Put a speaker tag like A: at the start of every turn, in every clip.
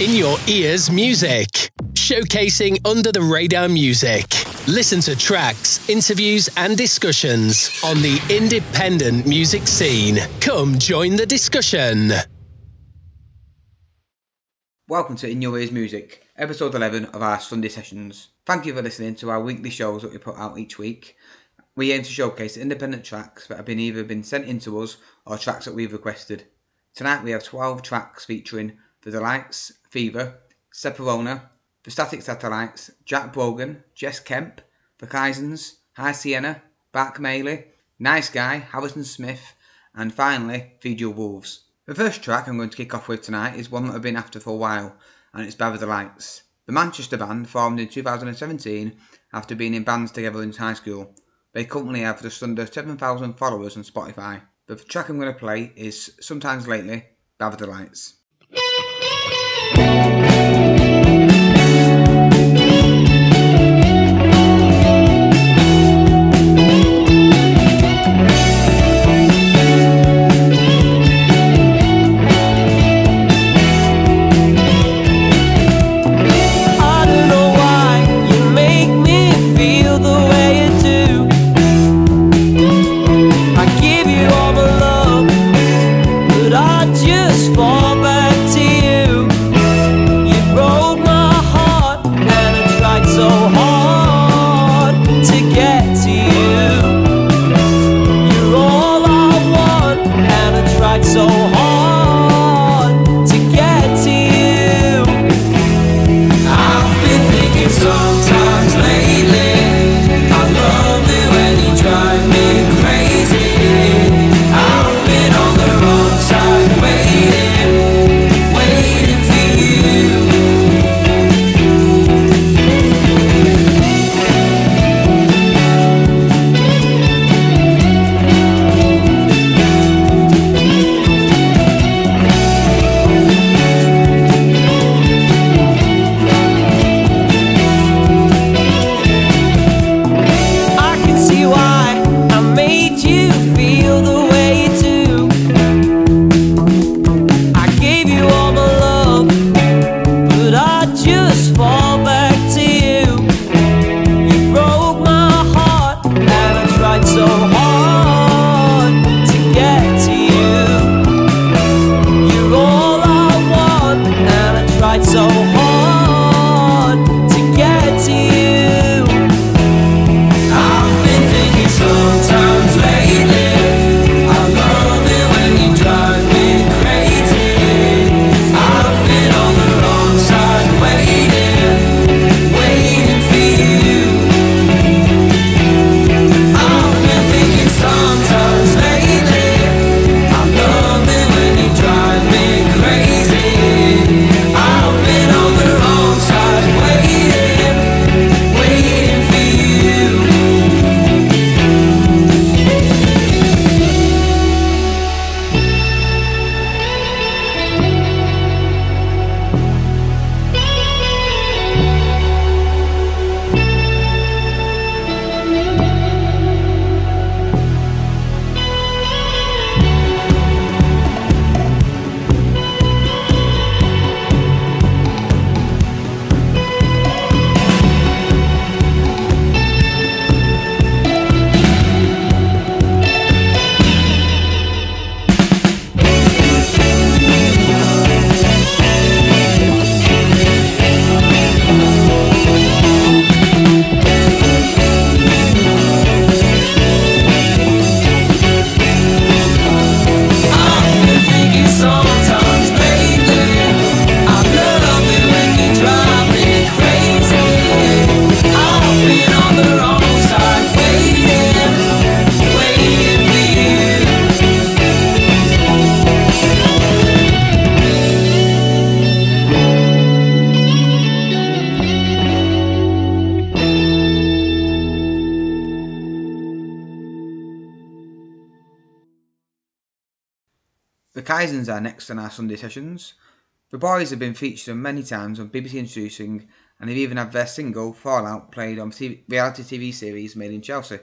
A: In your ears music. Showcasing under the radar music. Listen to tracks, interviews, and discussions on the independent music scene. Come join the discussion.
B: Welcome to In Your Ears Music, episode 11 of our Sunday sessions. Thank you for listening to our weekly shows that we put out each week. We aim to showcase independent tracks that have been either been sent in to us or tracks that we've requested. Tonight we have 12 tracks featuring The Delights, Fever, Separona, The Static Satellites, Jack Brogan, Jess Kemp, The Kaisens, High Sienna, Bart Maley, Nice Guy, Harrison Smith, and finally Feed Your Wolves. The first track I'm going to kick off with tonight is one that I've been after for a while, and it's by The Delights. The Manchester band formed in 2017 after being in bands together in high school. They currently have just under 7,000 followers on Spotify. The track I'm going to play is Sometimes Lately by The Delights. Kaizens are next on our Sunday sessions. The boys have been featured many times on BBC Introducing, and they've even had their single, Fallout, played on TV, reality TV series Made in Chelsea.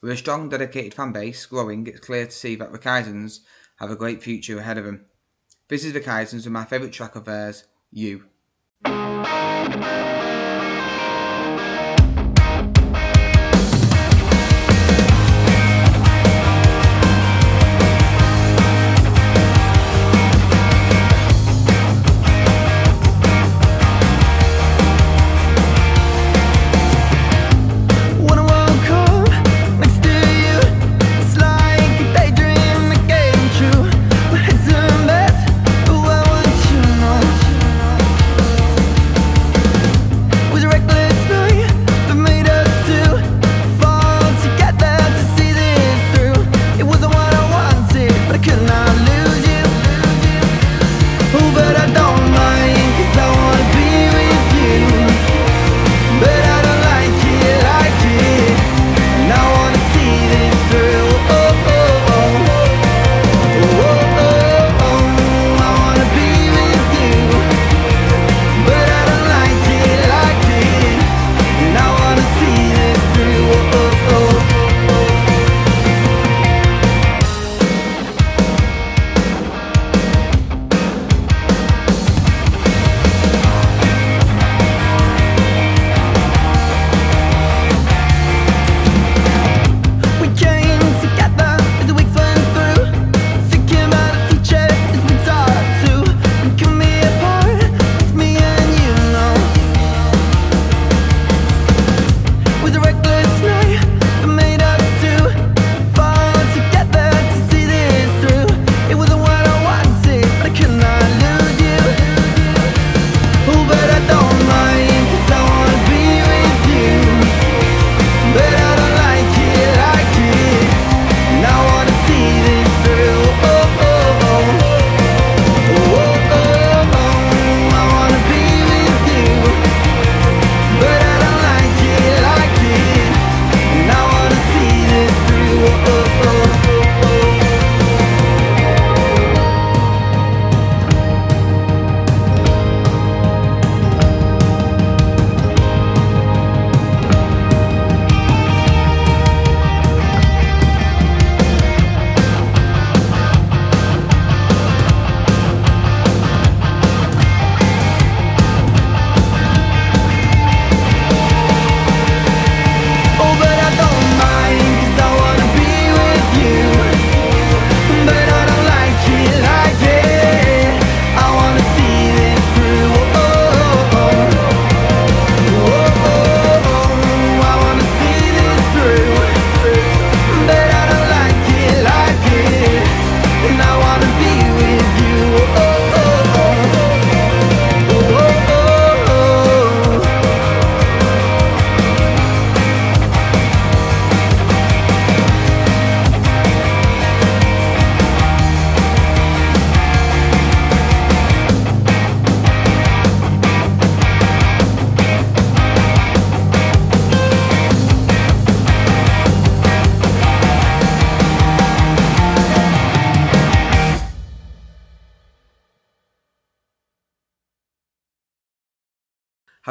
B: With a strong, dedicated fan base growing, it's clear to see that the Kaizens have a great future ahead of them. This is the Kaizens with my favourite track of theirs,
C: You.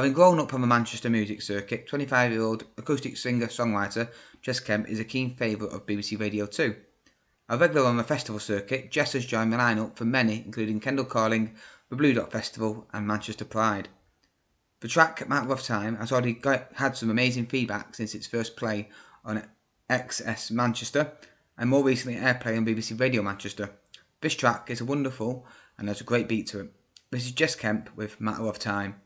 C: Having grown up on the Manchester music circuit, 25 year old acoustic singer songwriter Jess Kemp is a keen favourite of BBC Radio 2. A regular on the festival circuit, Jess has joined the lineup for many, including Kendal Calling, the Blue Dot Festival, and Manchester Pride. The track, Matter of Time, has already got, had some amazing feedback since its first play on XS Manchester and more recently airplay on BBC Radio Manchester. This track is wonderful and has a great beat to it. This is Jess Kemp with Matter of Time.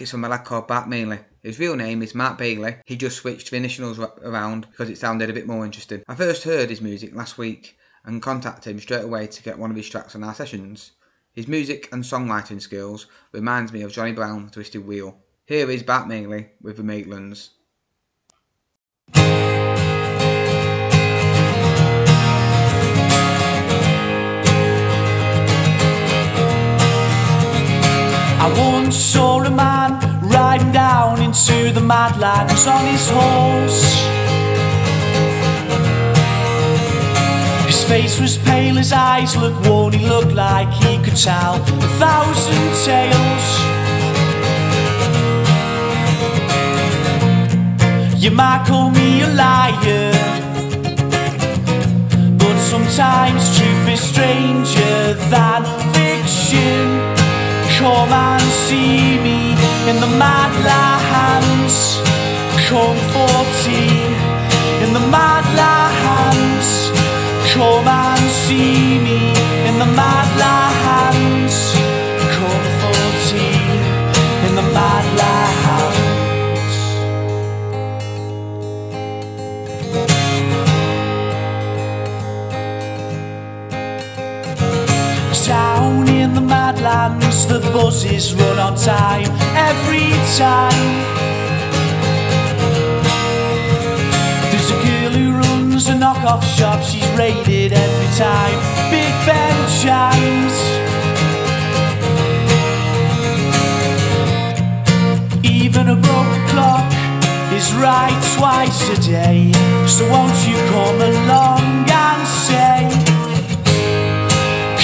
D: Is from
B: a lad called Bart Mainley. His real name is Matt Bailey. He just switched the initials around because it sounded a bit more interesting. I first heard his music last week and contacted him straight away to get one of his tracks on our sessions. His music and songwriting skills reminds me of Jonny Brown's Twisted Wheel. Here is Bart Mainley with the Madlands.
E: I once saw into the mad Madlands on his horse. His face was pale, his eyes looked worn, he looked like he could tell a thousand tales. You might call me a liar, but sometimes truth is stranger than fiction. Come and see me in the Madlands. Come 14 in the Madlands. Come and see me in the Madlands. Come 14 in the Madlands. Madlands, the buses run on time every time. There's a girl who runs a knockoff shop, she's raided every time. Big Ben chimes. Even a broken clock is right twice a day. So won't you come along and say?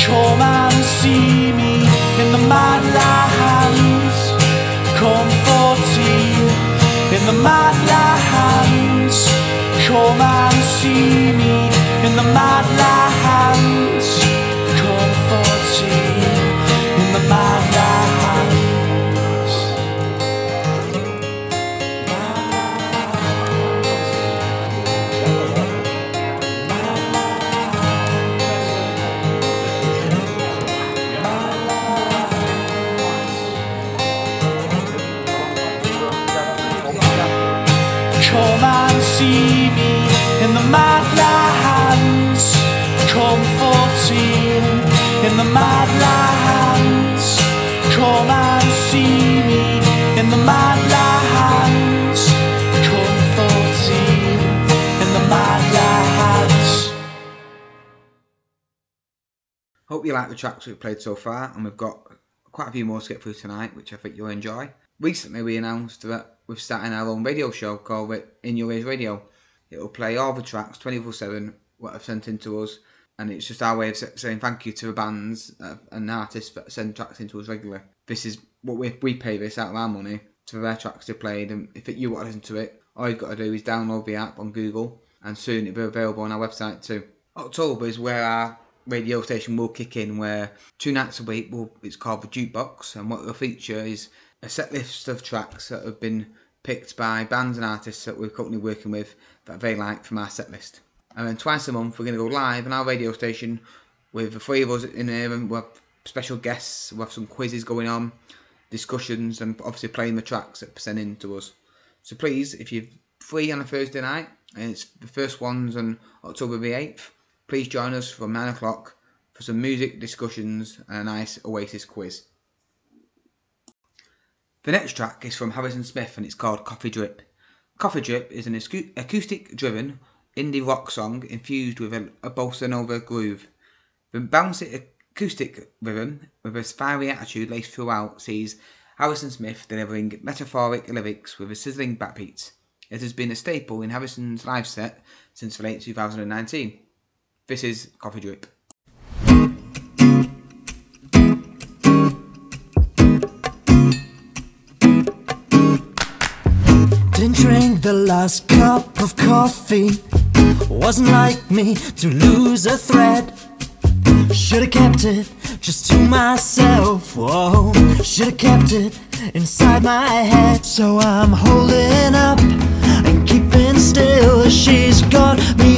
E: Come and see me in the Madlands.
B: Hope you like the tracks we've played so far, and we've got quite a few more to get through tonight, which I think you'll enjoy. Recently, we announced that we're starting our own radio show called In Your Ears Radio. It'll play all the tracks 24 7 what have sent in to us, and it's just our way of saying thank you to the bands uh, and artists that send tracks into us regularly. This is what we, we pay this out of our money to their tracks they played, and if you want to listen to it, all you've got to do is download the app on Google, and soon it'll be available on our website too. October is where our radio station will kick in, where two nights a week will it's called the Jukebox, and what it'll feature is a set list of tracks that have been picked by bands and artists that we're currently working with that they like from our set list. And then twice a month we're going to go live on our radio station with the three of us in there and we'll have special guests, we'll have some quizzes going on, discussions and obviously playing the tracks that are sent in to us. So please, if you're free on a Thursday night, and it's the first one's on October the 8th, please join us from 9 o'clock for some music discussions and a nice Oasis quiz. The next track is from Harrison Smith and it's called Coffee Drip. Coffee Drip is an acoustic driven indie rock song infused with a, a bossa nova groove. The bouncy acoustic rhythm with a fiery attitude laced throughout sees Harrison Smith delivering metaphoric lyrics with a sizzling backbeat. It has been a staple in Harrison's live set since the late 2019. This is Coffee Drip.
F: Didn't drink the last cup of coffee. Wasn't like me to lose a thread. Should've kept it just to myself. Whoa, should've kept it inside my head. So I'm holding up and keeping still. She's got me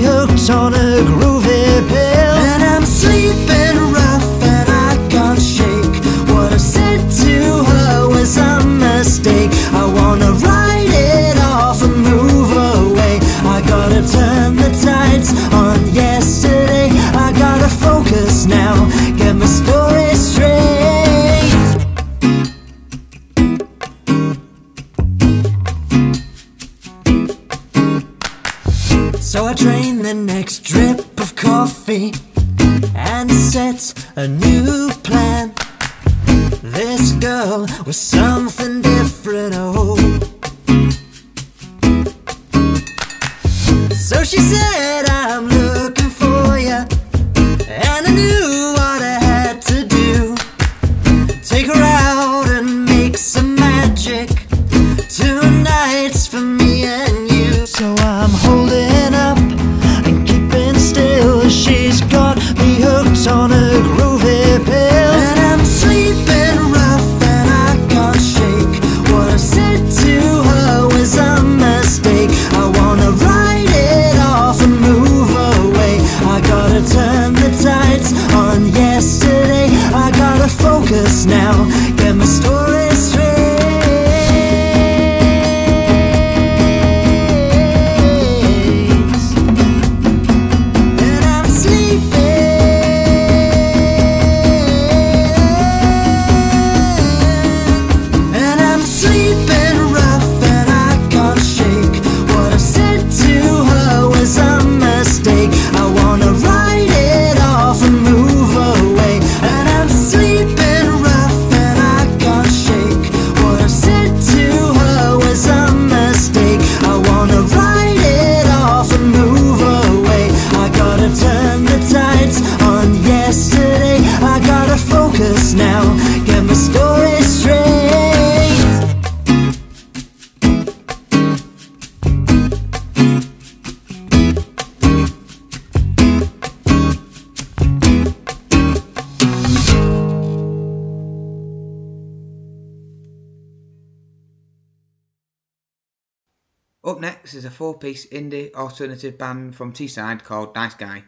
B: next is a four piece indie alternative band from Teesside called Nice Guy.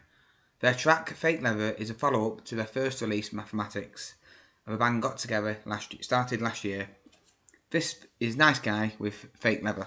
B: Their track Fake Leather is a follow up to their first release Mathematics, and the band got together last started last year. This is Nice Guy with Fake Leather.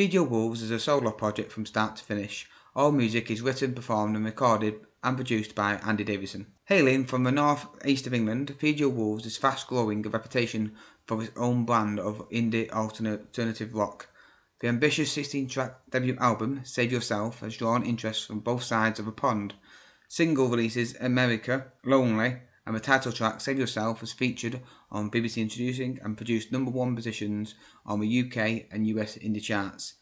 G: Feed Your Wolves is a solo project from start to finish. All music is written, performed, and recorded and produced by Andy Davison. Hailing from the north east of England, Feed Your Wolves is fast growing a reputation for its own brand of indie alternative rock. The ambitious 16 track debut album, Save Yourself, has drawn interest from both sides of the pond. Single releases America, Lonely, and the title track Save Yourself was featured on BBC Introducing and produced number one positions on the UK and US indie charts.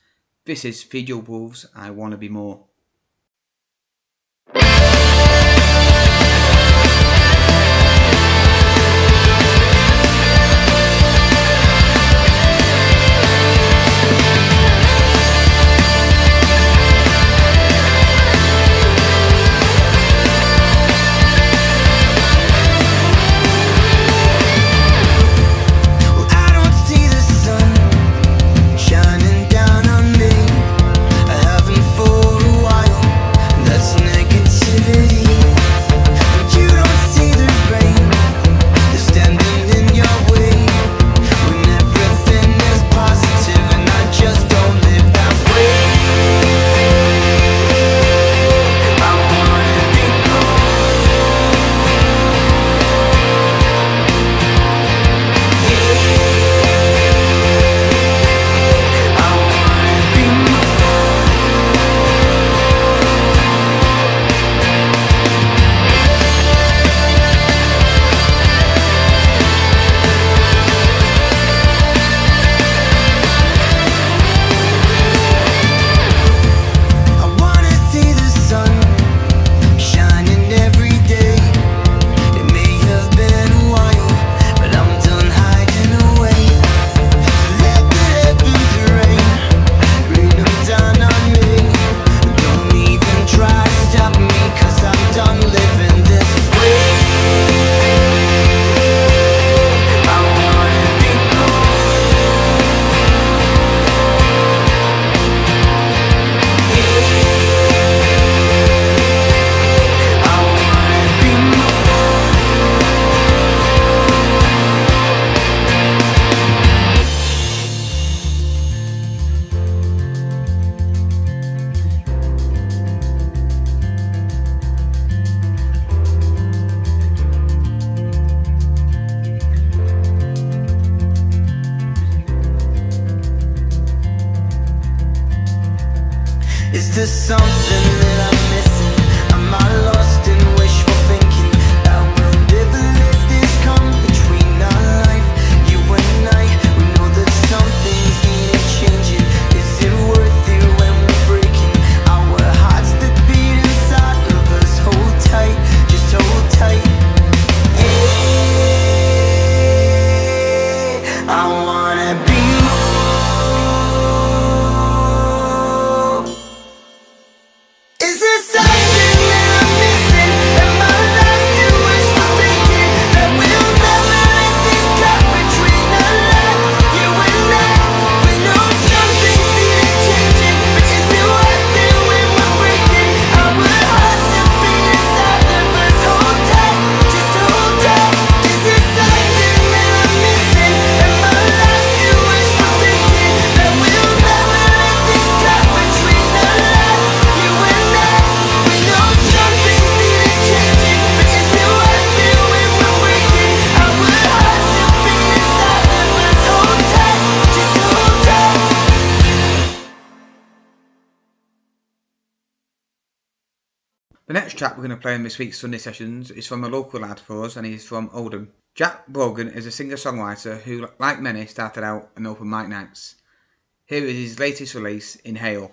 G: This is Feed Your Wolves, I Wanna Be More. Track we're going to play in this week's Sunday sessions is from a local lad for us and he's from Oldham. Jack Brogan is a singer-songwriter who, like many, started out on open mic nights. Here is his latest release, Inhale.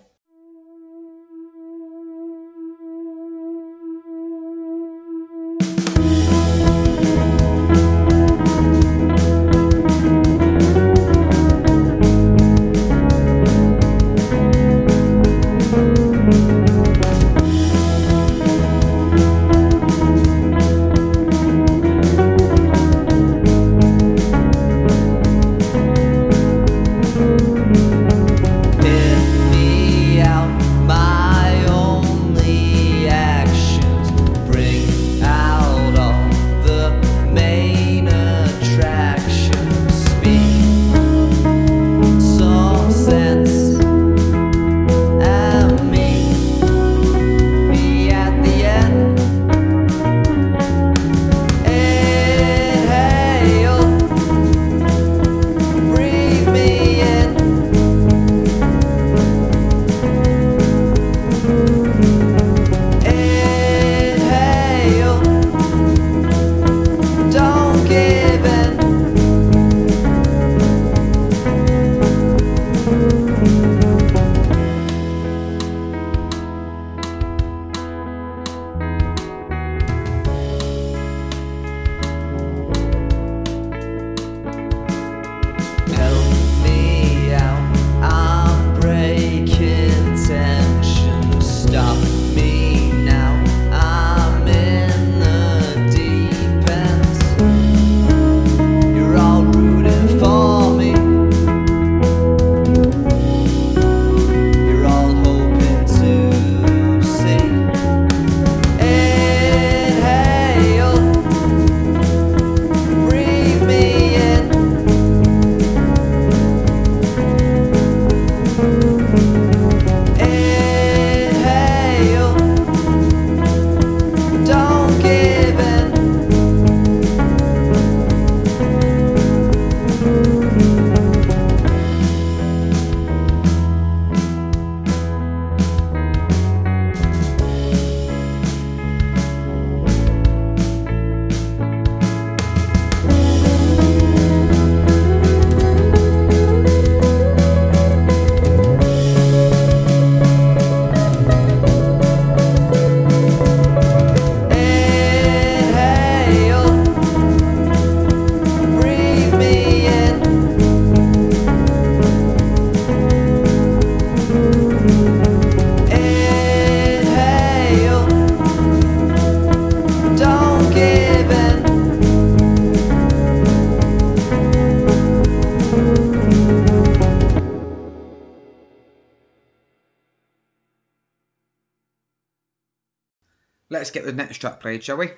H: Get the next track played, shall we?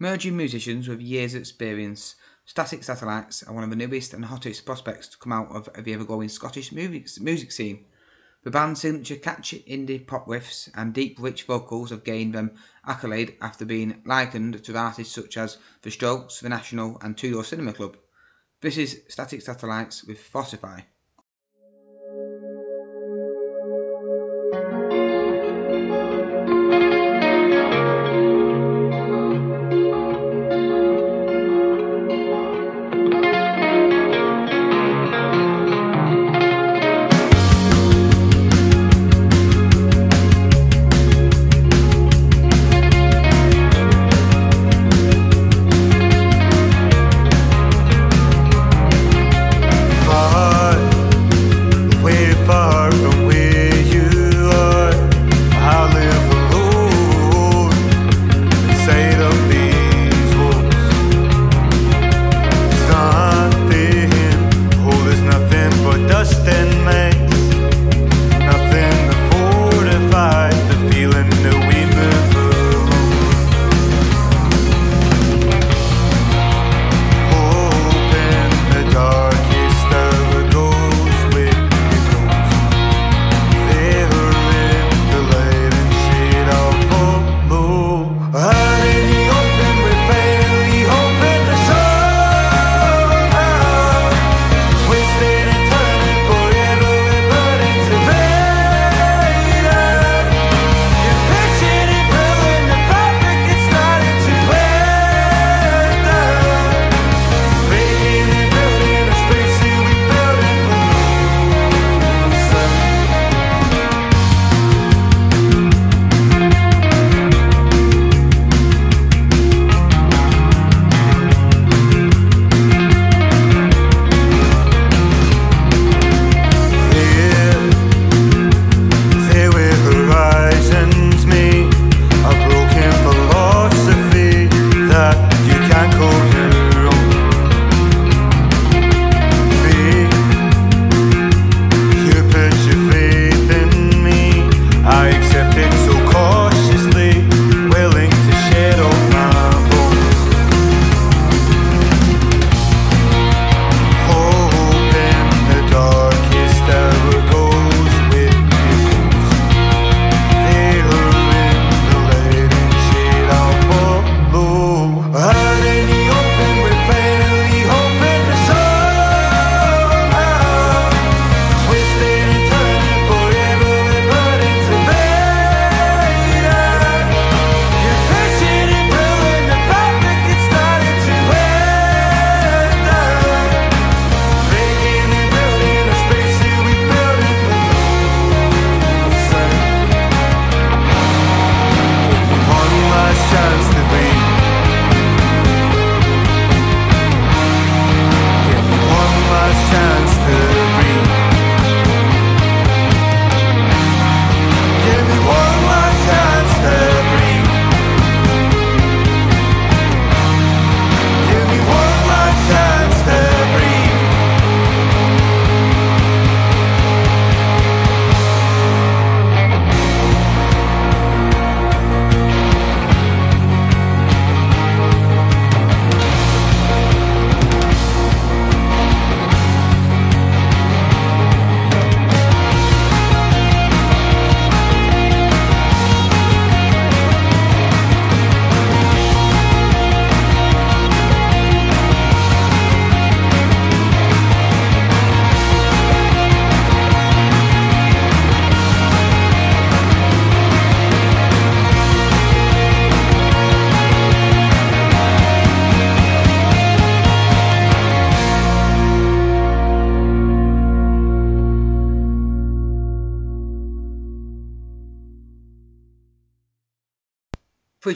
H: Merging musicians with years of experience, Static Satellites are one of the newest and hottest prospects to come out of the ever-growing Scottish music, scene. The band's signature catchy indie pop riffs and deep rich vocals have gained them accolade after being likened to artists such as The Strokes, The National and Two Door Cinema Club. This is Static Satellites with Fossify.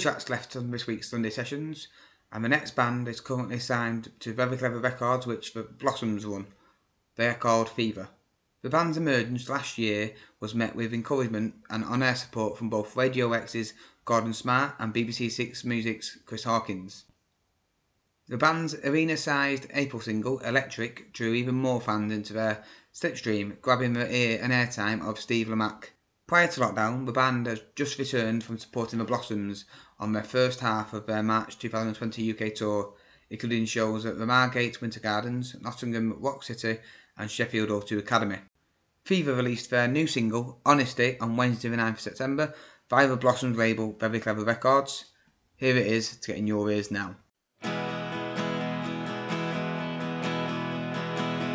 H: Tracks left on this week's Sunday sessions, and the next band is currently signed to Very Clever Records, which the Blossoms run. They are called Fever. The band's emergence last year was met with encouragement and on-air support from both Radio X's Gordon Smart and BBC Six Music's Chris Hawkins. The band's arena-sized April single, Electric, drew even more fans into their slipstream, grabbing the ear and airtime of Steve Lamacq.
B: Prior to lockdown, the band has just returned from supporting the Blossoms on their first half of their March 2020 UK tour, including shows at the Margate Winter Gardens, Nottingham Rock City, and Sheffield O2 Academy. Fever released their new single, Honesty, on Wednesday, the 9th of September via the Blossoms label Very Clever Records. Here it is to get in your ears now.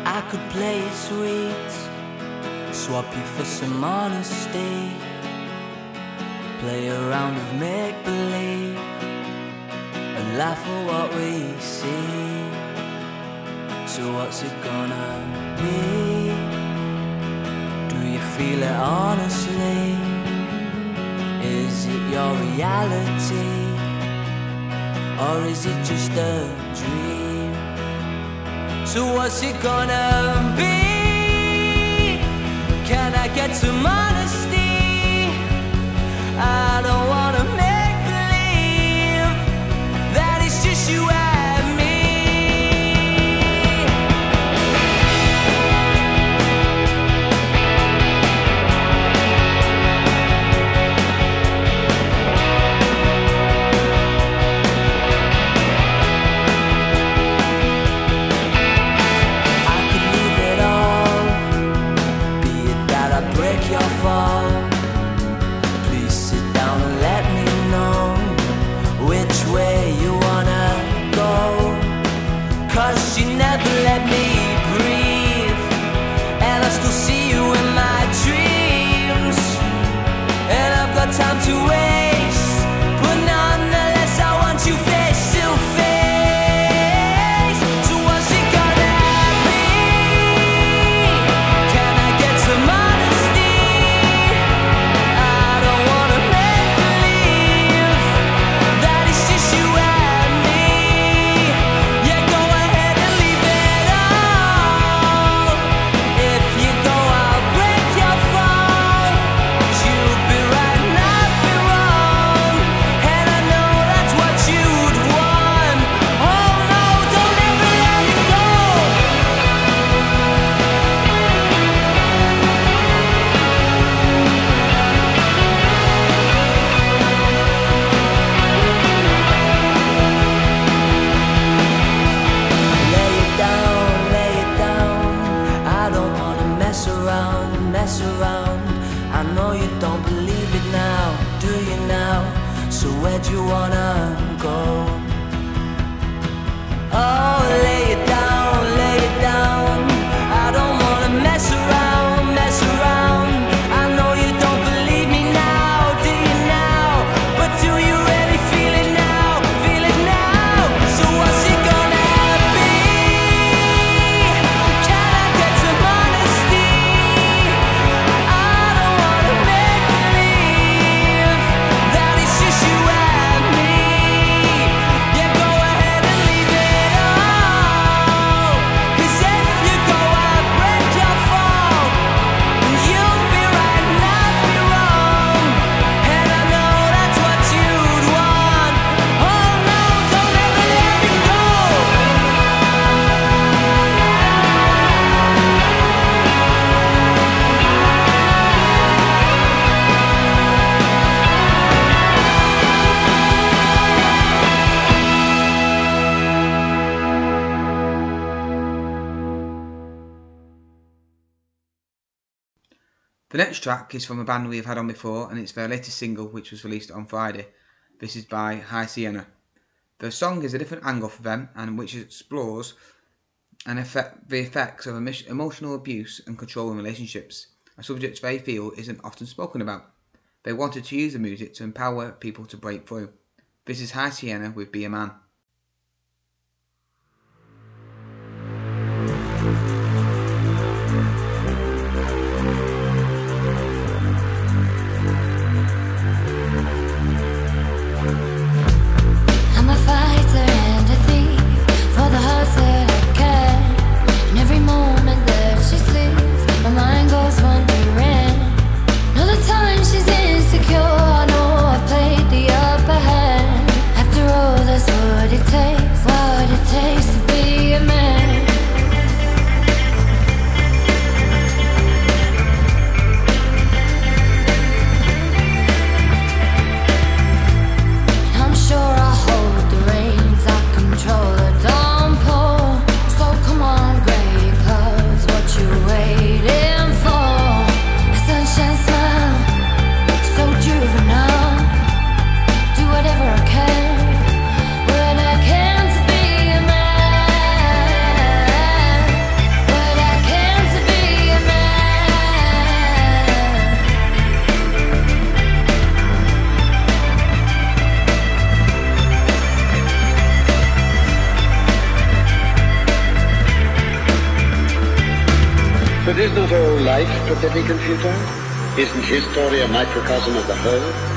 A: I could play sweet, swap you for some honesty, play around with make believe, and laugh at what we see. So, what's it gonna be? Do you feel it honestly? Is it your reality? Or is it just a dream? So what's it gonna be? Can I get some honesty? I don't wanna Let me
B: next track is from a band we have had on before, and it's their latest single, which was released on Friday. This is by High Sienna. The song is a different angle for them, and which explores and effect, the effects of emotional abuse and control in relationships, a subject they feel isn't often spoken about. They wanted to use the music to empower people to break through. This is High Sienna with Be a Man.
I: Pathetic? Isn't history a microcosm of the whole?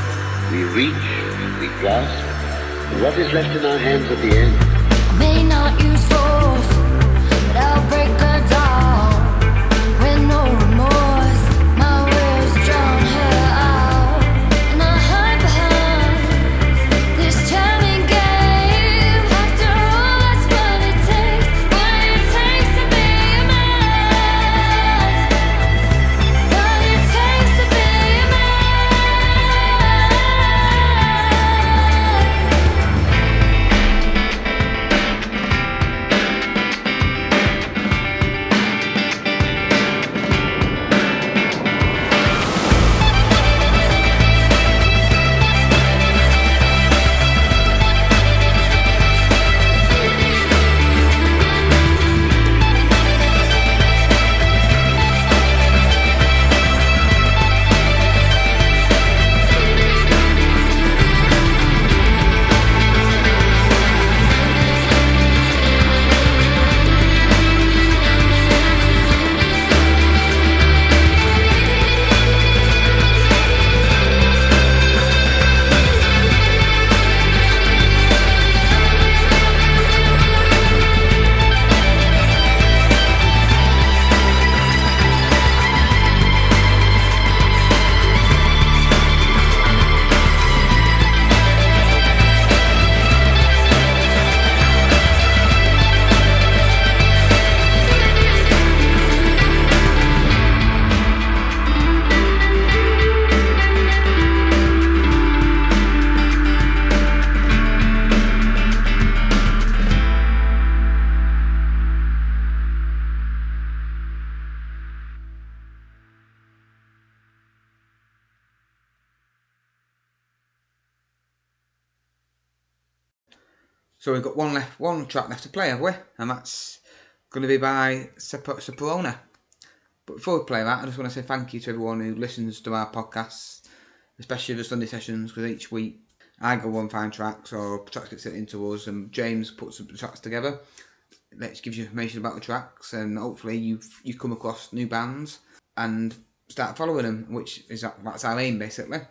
B: So we've got one left, one track left to play, have we? And that's going to be by Separona. But before we play that, I just want to say thank you to everyone who listens to our podcasts, especially the Sunday sessions, because each week I go and find tracks or tracks get sent into us, and James puts the tracks together. Let's give you information about the tracks, and hopefully you you come across new bands and start following them, which is that's our aim basically.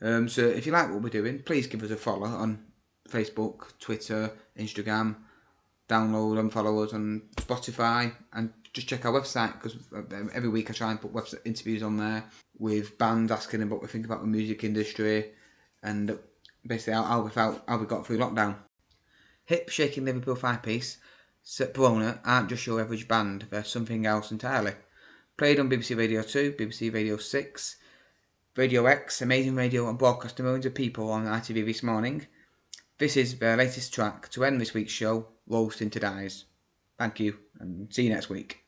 B: Um, so if you like what we're doing, please give us a follow on Facebook, Twitter, Instagram. Download and follow us on Spotify, and just check our website because uh, every week I try and put website interviews on there with bands asking them what we think about the music industry and basically how, how we felt, how we got through lockdown. Hip shaking Liverpool five piece, Verona aren't just your average band; they're something else entirely. Played on BBC Radio Two, BBC Radio Six, Radio X, Amazing Radio, and broadcast to millions of people on ITV this morning. This is their latest track to end this week's show, Roast into Dies. Thank you, and see you next week.